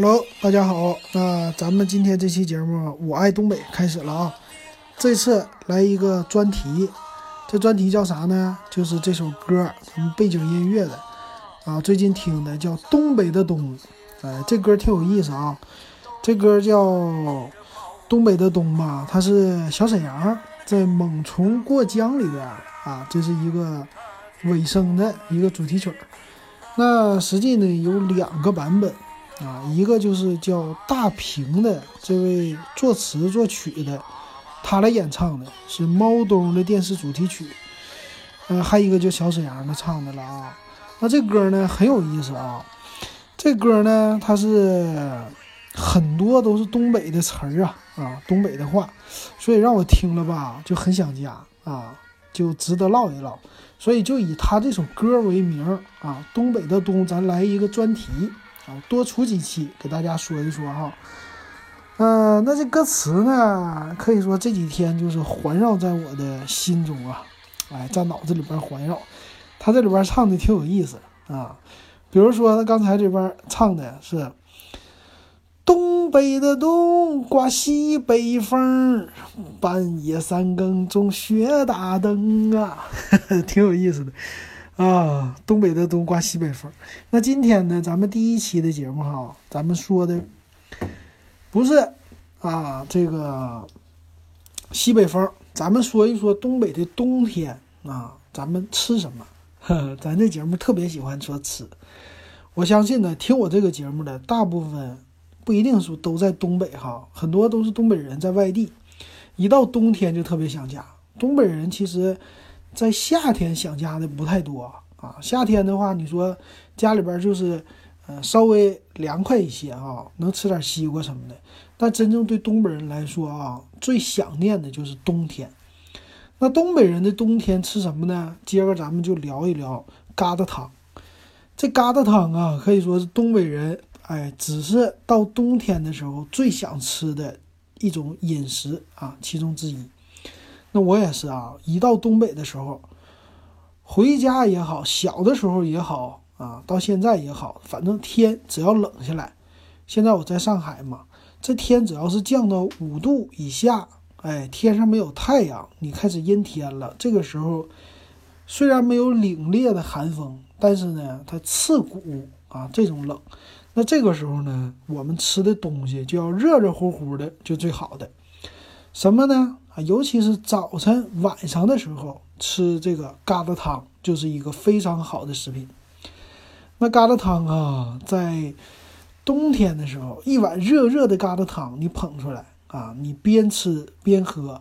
Hello，大家好。那咱们今天这期节目《我爱东北》开始了啊！这次来一个专题，这专题叫啥呢？就是这首歌，咱们背景音乐的啊，最近听的叫《东北的冬》。哎，这歌挺有意思啊。这歌叫《东北的冬》吧，它是小沈阳在《猛虫过江》里边啊，这是一个尾声的一个主题曲。那实际呢有两个版本啊，一个就是叫大平的这位作词作曲的，他来演唱的是猫冬的电视主题曲。嗯，还一个就小沈阳的唱的了啊。那这歌呢很有意思啊，这歌呢它是很多都是东北的词儿啊啊，东北的话，所以让我听了吧就很想家啊，就值得唠一唠。所以就以他这首歌为名啊，东北的冬，咱来一个专题啊，多出几期给大家说一说哈。嗯，那这歌词呢，可以说这几天就是环绕在我的心中啊，哎，在脑子里边环绕。他这里边唱的挺有意思啊，比如说他刚才这边唱的是。东北的冬，刮西北风，半夜三更总雪打灯啊，挺有意思的啊。东北的冬，刮西北风。那今天呢，咱们第一期的节目哈，咱们说的不是啊这个西北风，咱们说一说东北的冬天啊，咱们吃什么？咱这节目特别喜欢说吃，我相信呢，听我这个节目的大部分。不一定说都在东北哈，很多都是东北人在外地，一到冬天就特别想家。东北人其实，在夏天想家的不太多啊。夏天的话，你说家里边就是，呃，稍微凉快一些啊，能吃点西瓜什么的。但真正对东北人来说啊，最想念的就是冬天。那东北人的冬天吃什么呢？接着咱们就聊一聊疙瘩汤。这疙瘩汤啊，可以说是东北人。哎，只是到冬天的时候最想吃的一种饮食啊，其中之一。那我也是啊，一到东北的时候，回家也好，小的时候也好啊，到现在也好，反正天只要冷下来，现在我在上海嘛，这天只要是降到五度以下，哎，天上没有太阳，你开始阴天了，这个时候虽然没有凛冽的寒风，但是呢，它刺骨啊，这种冷。那这个时候呢，我们吃的东西就要热热乎乎的，就最好的。什么呢？尤其是早晨、晚上的时候吃这个疙瘩汤，就是一个非常好的食品。那疙瘩汤啊，在冬天的时候，一碗热热的疙瘩汤，你捧出来啊，你边吃边喝，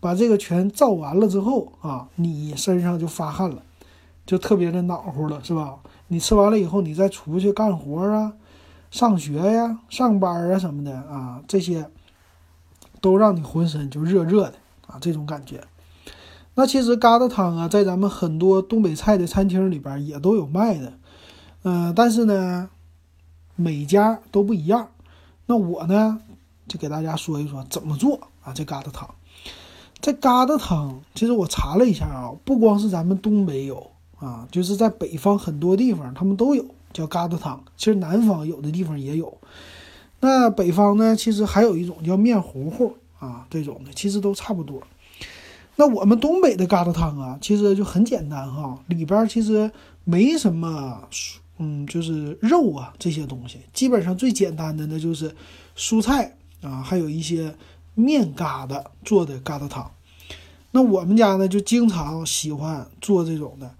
把这个全造完了之后啊，你身上就发汗了，就特别的暖和了，是吧？你吃完了以后，你再出去干活啊。上学呀、上班啊什么的啊，这些都让你浑身就热热的啊，这种感觉。那其实疙瘩汤啊，在咱们很多东北菜的餐厅里边也都有卖的，嗯，但是呢，每家都不一样。那我呢，就给大家说一说怎么做啊，这疙瘩汤。这疙瘩汤，其实我查了一下啊，不光是咱们东北有啊，就是在北方很多地方他们都有。叫疙瘩汤，其实南方有的地方也有。那北方呢，其实还有一种叫面糊糊啊，这种的其实都差不多。那我们东北的疙瘩汤啊，其实就很简单哈，里边其实没什么，嗯，就是肉啊这些东西，基本上最简单的那就是蔬菜啊，还有一些面疙瘩做的疙瘩汤。那我们家呢，就经常喜欢做这种的，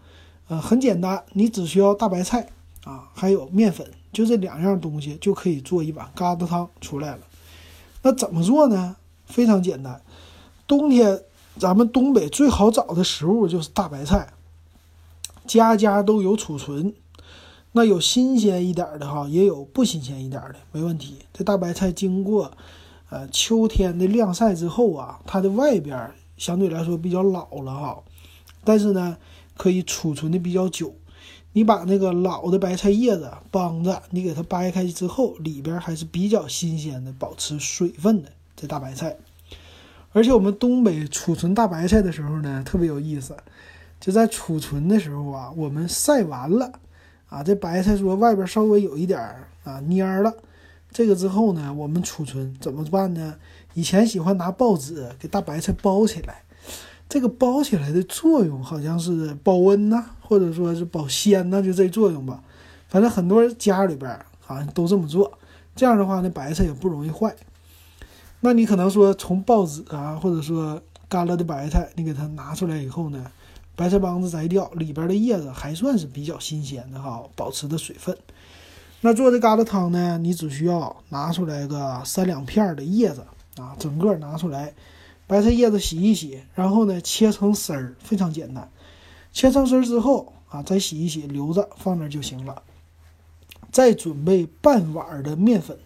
呃，很简单，你只需要大白菜。啊，还有面粉，就这两样东西就可以做一碗疙瘩汤出来了。那怎么做呢？非常简单。冬天咱们东北最好找的食物就是大白菜，家家都有储存。那有新鲜一点的哈，也有不新鲜一点的，没问题。这大白菜经过呃秋天的晾晒之后啊，它的外边相对来说比较老了哈，但是呢可以储存的比较久。你把那个老的白菜叶子帮着你给它掰开之后，里边还是比较新鲜的，保持水分的这大白菜。而且我们东北储存大白菜的时候呢，特别有意思，就在储存的时候啊，我们晒完了啊，这白菜说外边稍微有一点啊蔫了，这个之后呢，我们储存怎么办呢？以前喜欢拿报纸给大白菜包起来，这个包起来的作用好像是保温呐，或者说是保鲜呐，就这作用吧。反正很多人家里边好像都这么做，这样的话那，白菜也不容易坏。那你可能说从报纸啊，或者说干了的白菜，你给它拿出来以后呢，白菜帮子摘掉，里边的叶子还算是比较新鲜的哈，保持的水分。那做这疙瘩汤呢，你只需要拿出来个三两片的叶子啊，整个拿出来，白菜叶子洗一洗，然后呢切成丝儿，非常简单。切成丝儿之后啊，再洗一洗，留着放那就行了。再准备半碗的面粉，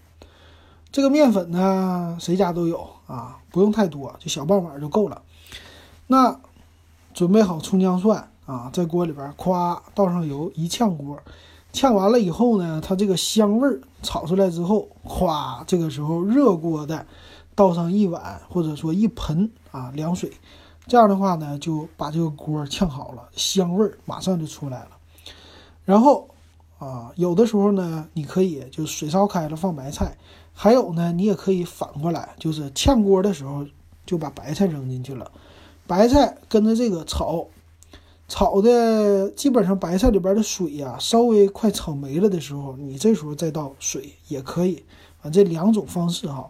这个面粉呢，谁家都有啊，不用太多，就小半碗就够了。那准备好葱姜蒜啊，在锅里边咵倒上油，一炝锅。炝完了以后呢，它这个香味儿炒出来之后，咵，这个时候热锅的倒上一碗或者说一盆啊凉水，这样的话呢，就把这个锅炝好了，香味儿马上就出来了。然后啊，有的时候呢，你可以就水烧开了放白菜，还有呢，你也可以反过来，就是炝锅的时候就把白菜扔进去了，白菜跟着这个炒。炒的基本上白菜里边的水呀，稍微快炒没了的时候，你这时候再倒水也可以啊。这两种方式哈，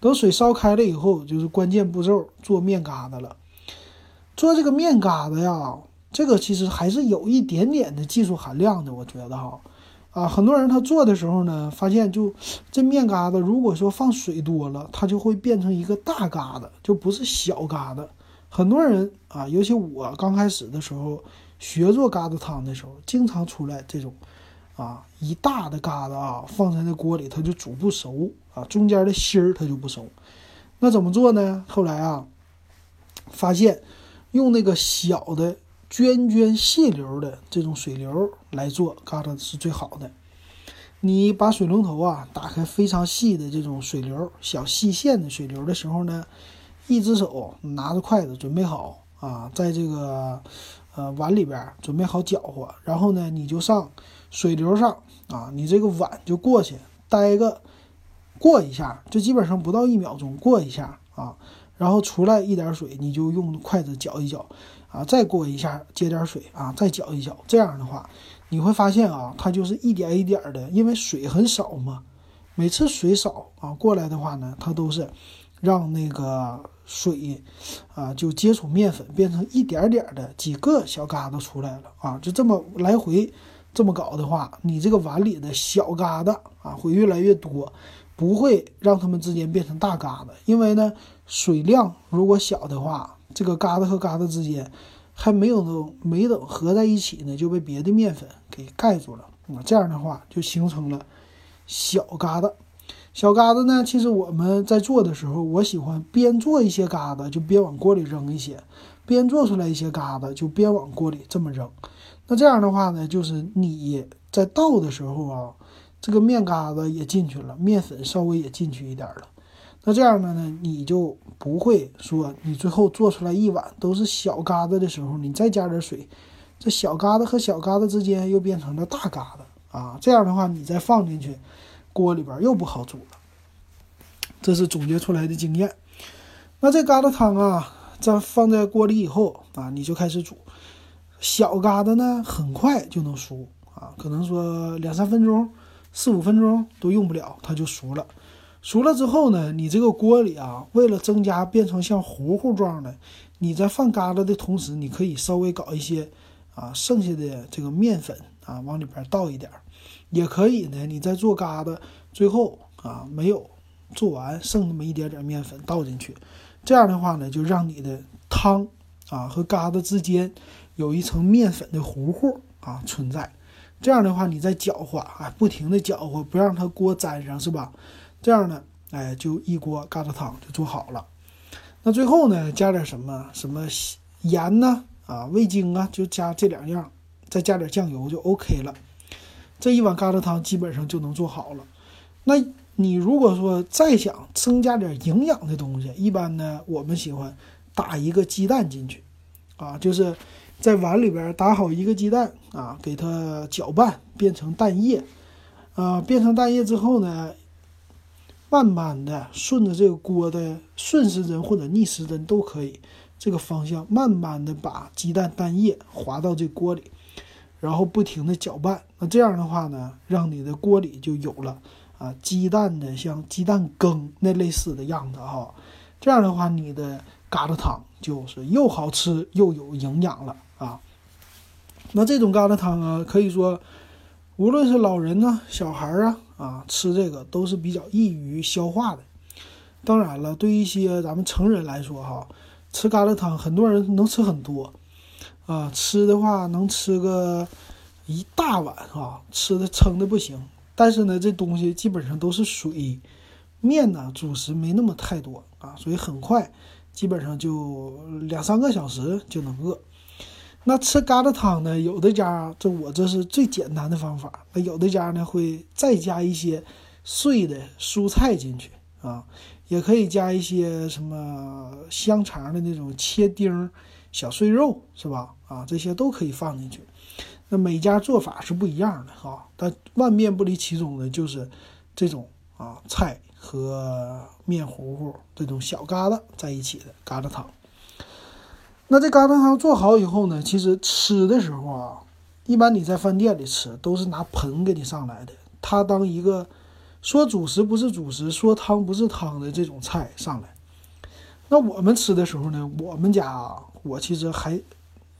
等水烧开了以后，就是关键步骤做面疙瘩了。做这个面疙瘩呀，这个其实还是有一点点的技术含量的，我觉得哈。啊，很多人他做的时候呢，发现就这面疙瘩，如果说放水多了，它就会变成一个大疙瘩，就不是小疙瘩。很多人啊，尤其我刚开始的时候学做疙瘩汤的时候，经常出来这种，啊，一大的疙瘩啊，放在那锅里它就煮不熟啊，中间的芯儿它就不熟。那怎么做呢？后来啊，发现用那个小的涓涓细流的这种水流来做疙瘩是最好的。你把水龙头啊打开，非常细的这种水流，小细线的水流的时候呢。一只手拿着筷子准备好啊，在这个呃碗里边准备好搅和，然后呢，你就上水流上啊，你这个碗就过去待个过一下，就基本上不到一秒钟过一下啊，然后出来一点水，你就用筷子搅一搅啊，再过一下接点水啊，再搅一搅，这样的话你会发现啊，它就是一点一点的，因为水很少嘛，每次水少啊过来的话呢，它都是让那个。水，啊，就接触面粉变成一点点的几个小疙瘩出来了啊，就这么来回这么搞的话，你这个碗里的小疙瘩啊会越来越多，不会让它们之间变成大疙瘩，因为呢水量如果小的话，这个疙瘩和疙瘩之间还没有能没等合在一起呢，就被别的面粉给盖住了啊，这样的话就形成了小疙瘩。小疙瘩呢？其实我们在做的时候，我喜欢边做一些疙瘩，就边往锅里扔一些；边做出来一些疙瘩，就边往锅里这么扔。那这样的话呢，就是你在倒的时候啊，这个面疙瘩也进去了，面粉稍微也进去一点了。那这样的呢，你就不会说你最后做出来一碗都是小疙瘩的时候，你再加点水，这小疙瘩和小疙瘩之间又变成了大疙瘩啊。这样的话，你再放进去。锅里边又不好煮了，这是总结出来的经验。那这疙瘩汤啊，在放在锅里以后啊，你就开始煮。小疙瘩呢，很快就能熟啊，可能说两三分钟、四五分钟都用不了，它就熟了。熟了之后呢，你这个锅里啊，为了增加变成像糊糊状的，你在放疙瘩的同时，你可以稍微搞一些啊，剩下的这个面粉啊，往里边倒一点。也可以呢，你在做疙瘩，最后啊没有做完，剩那么一点点面粉倒进去，这样的话呢，就让你的汤啊和疙瘩之间有一层面粉的糊糊啊存在。这样的话，你再搅和啊，不停的搅和，不让它锅粘上，是吧？这样呢，哎，就一锅疙瘩汤就做好了。那最后呢，加点什么？什么盐呢？啊，味精啊，就加这两样，再加点酱油就 OK 了。这一碗疙瘩汤基本上就能做好了。那你如果说再想增加点营养的东西，一般呢，我们喜欢打一个鸡蛋进去，啊，就是在碗里边打好一个鸡蛋啊，给它搅拌变成蛋液，啊，变成蛋液之后呢，慢慢的顺着这个锅的顺时针或者逆时针都可以，这个方向慢慢的把鸡蛋蛋液滑到这锅里，然后不停的搅拌。那这样的话呢，让你的锅里就有了啊鸡蛋的像鸡蛋羹那类似的样子哈。这样的话，你的疙瘩汤就是又好吃又有营养了啊。那这种疙瘩汤啊，可以说无论是老人呢、小孩啊。啊，吃这个都是比较易于消化的。当然了，对一些咱们成人来说，哈，吃疙瘩汤，很多人能吃很多，啊，吃的话能吃个一大碗，哈，吃的撑的不行。但是呢，这东西基本上都是水，面呢主食没那么太多啊，所以很快，基本上就两三个小时就能饿。那吃疙瘩汤呢？有的家这我这是最简单的方法。那有的家呢会再加一些碎的蔬菜进去啊，也可以加一些什么香肠的那种切丁小碎肉，是吧？啊，这些都可以放进去。那每家做法是不一样的哈，但万变不离其宗的就是这种啊菜和面糊糊这种小疙瘩在一起的疙瘩汤。那这疙瘩汤做好以后呢，其实吃的时候啊，一般你在饭店里吃都是拿盆给你上来的，它当一个说主食不是主食，说汤不是汤的这种菜上来。那我们吃的时候呢，我们家啊我其实还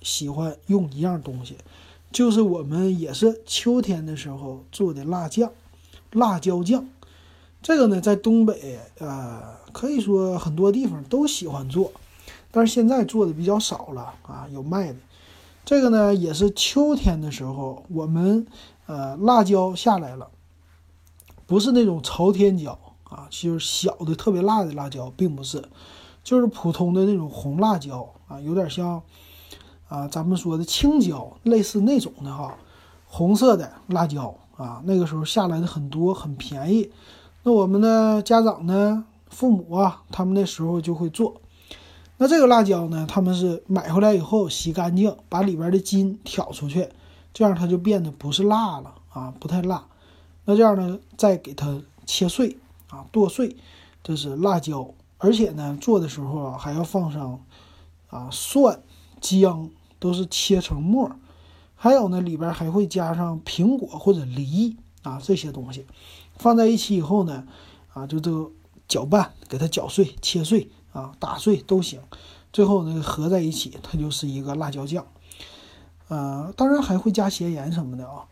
喜欢用一样东西，就是我们也是秋天的时候做的辣酱，辣椒酱。这个呢，在东北呃，可以说很多地方都喜欢做。但是现在做的比较少了啊，有卖的。这个呢，也是秋天的时候，我们呃辣椒下来了，不是那种朝天椒啊，就是小的特别辣的辣椒，并不是，就是普通的那种红辣椒啊，有点像啊咱们说的青椒，类似那种的哈，红色的辣椒啊，那个时候下来的很多，很便宜。那我们的家长呢，父母啊，他们那时候就会做。那这个辣椒呢？他们是买回来以后洗干净，把里边的筋挑出去，这样它就变得不是辣了啊，不太辣。那这样呢，再给它切碎啊，剁碎，这是辣椒。而且呢，做的时候啊，还要放上啊蒜、姜，都是切成末。还有呢，里边还会加上苹果或者梨啊这些东西，放在一起以后呢，啊就都搅拌，给它搅碎、切碎。啊，打碎都行，最后呢合在一起，它就是一个辣椒酱。呃，当然还会加咸盐什么的啊。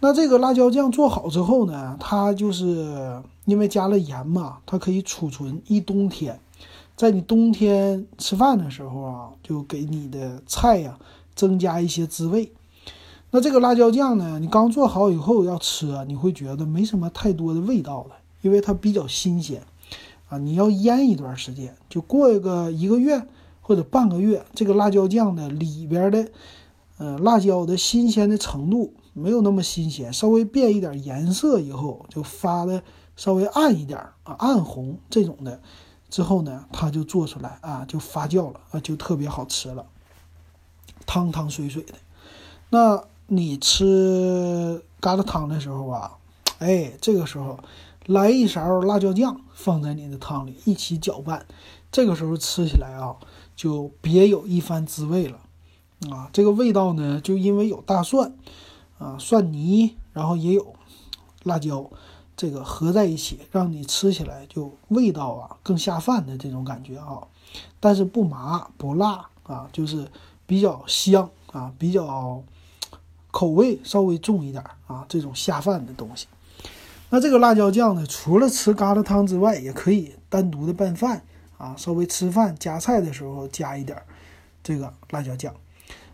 那这个辣椒酱做好之后呢，它就是因为加了盐嘛，它可以储存一冬天，在你冬天吃饭的时候啊，就给你的菜呀增加一些滋味。那这个辣椒酱呢，你刚做好以后要吃啊，你会觉得没什么太多的味道了，因为它比较新鲜。啊，你要腌一段时间，就过一个一个月或者半个月，这个辣椒酱的里边的，呃，辣椒的新鲜的程度没有那么新鲜，稍微变一点颜色以后，就发的稍微暗一点啊，暗红这种的，之后呢，它就做出来啊，就发酵了啊，就特别好吃了，汤汤水水的。那你吃疙瘩汤的时候啊，哎，这个时候。来一勺辣椒酱，放在你的汤里一起搅拌，这个时候吃起来啊，就别有一番滋味了啊！这个味道呢，就因为有大蒜啊、蒜泥，然后也有辣椒，这个合在一起，让你吃起来就味道啊更下饭的这种感觉啊。但是不麻不辣啊，就是比较香啊，比较口味稍微重一点啊，这种下饭的东西。那这个辣椒酱呢，除了吃疙瘩汤之外，也可以单独的拌饭啊，稍微吃饭夹菜的时候加一点这个辣椒酱。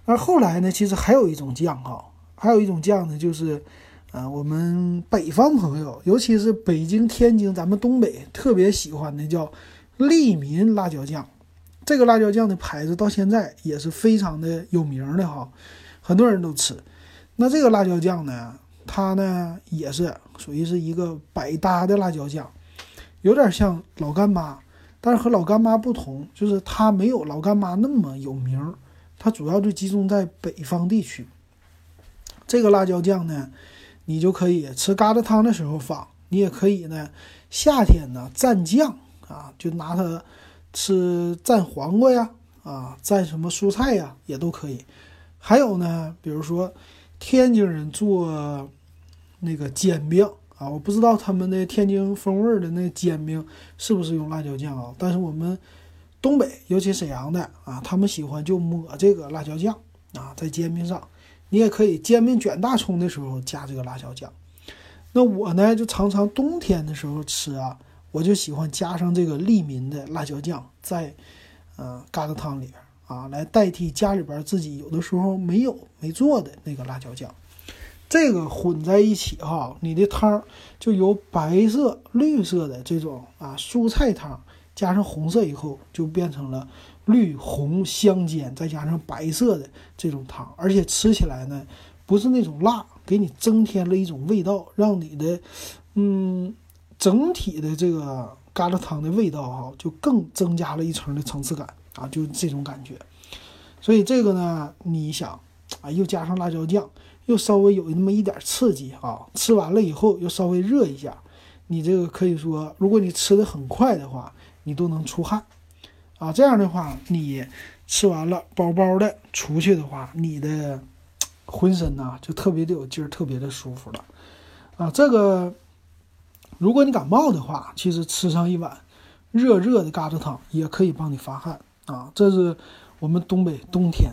而后来呢，其实还有一种酱哈，还有一种酱呢，就是，呃，我们北方朋友，尤其是北京、天津，咱们东北特别喜欢的叫利民辣椒酱。这个辣椒酱的牌子到现在也是非常的有名的哈，很多人都吃。那这个辣椒酱呢？它呢也是属于是一个百搭的辣椒酱，有点像老干妈，但是和老干妈不同，就是它没有老干妈那么有名，它主要就集中在北方地区。这个辣椒酱呢，你就可以吃疙瘩汤的时候放你也可以呢，夏天呢蘸酱啊，就拿它吃蘸黄瓜呀，啊蘸什么蔬菜呀也都可以。还有呢，比如说天津人做那个煎饼啊，我不知道他们的天津风味的那煎饼是不是用辣椒酱啊，但是我们东北，尤其沈阳的啊，他们喜欢就抹这个辣椒酱啊，在煎饼上。你也可以煎饼卷大葱的时候加这个辣椒酱。那我呢，就常常冬天的时候吃啊，我就喜欢加上这个利民的辣椒酱，在呃疙瘩汤里边啊，来代替家里边自己有的时候没有没做的那个辣椒酱。这个混在一起哈，你的汤就由白色、绿色的这种啊蔬菜汤，加上红色以后，就变成了。绿红相间，再加上白色的这种汤，而且吃起来呢，不是那种辣，给你增添了一种味道，让你的，嗯，整体的这个疙瘩汤的味道哈，就更增加了一层的层次感啊，就这种感觉。所以这个呢，你想啊，又加上辣椒酱，又稍微有那么一点刺激啊，吃完了以后又稍微热一下，你这个可以说，如果你吃的很快的话，你都能出汗。啊，这样的话，你吃完了饱饱的出去的话，你的浑身呐就特别的有劲儿，特别的舒服了。啊，这个如果你感冒的话，其实吃上一碗热热的疙瘩汤也可以帮你发汗啊。这是我们东北冬天，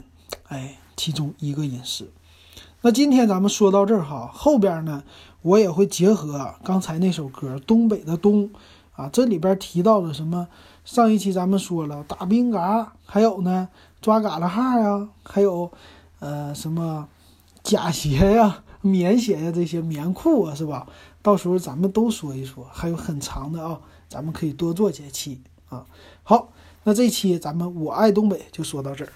哎，其中一个饮食。那今天咱们说到这儿哈，后边呢，我也会结合刚才那首歌《东北的冬》啊，这里边提到了什么？上一期咱们说了打冰嘎，还有呢抓嘎啦哈呀，还有呃什么假鞋呀、棉鞋呀这些棉裤啊，是吧？到时候咱们都说一说，还有很长的啊，咱们可以多做几期啊。好，那这期咱们我爱东北就说到这儿。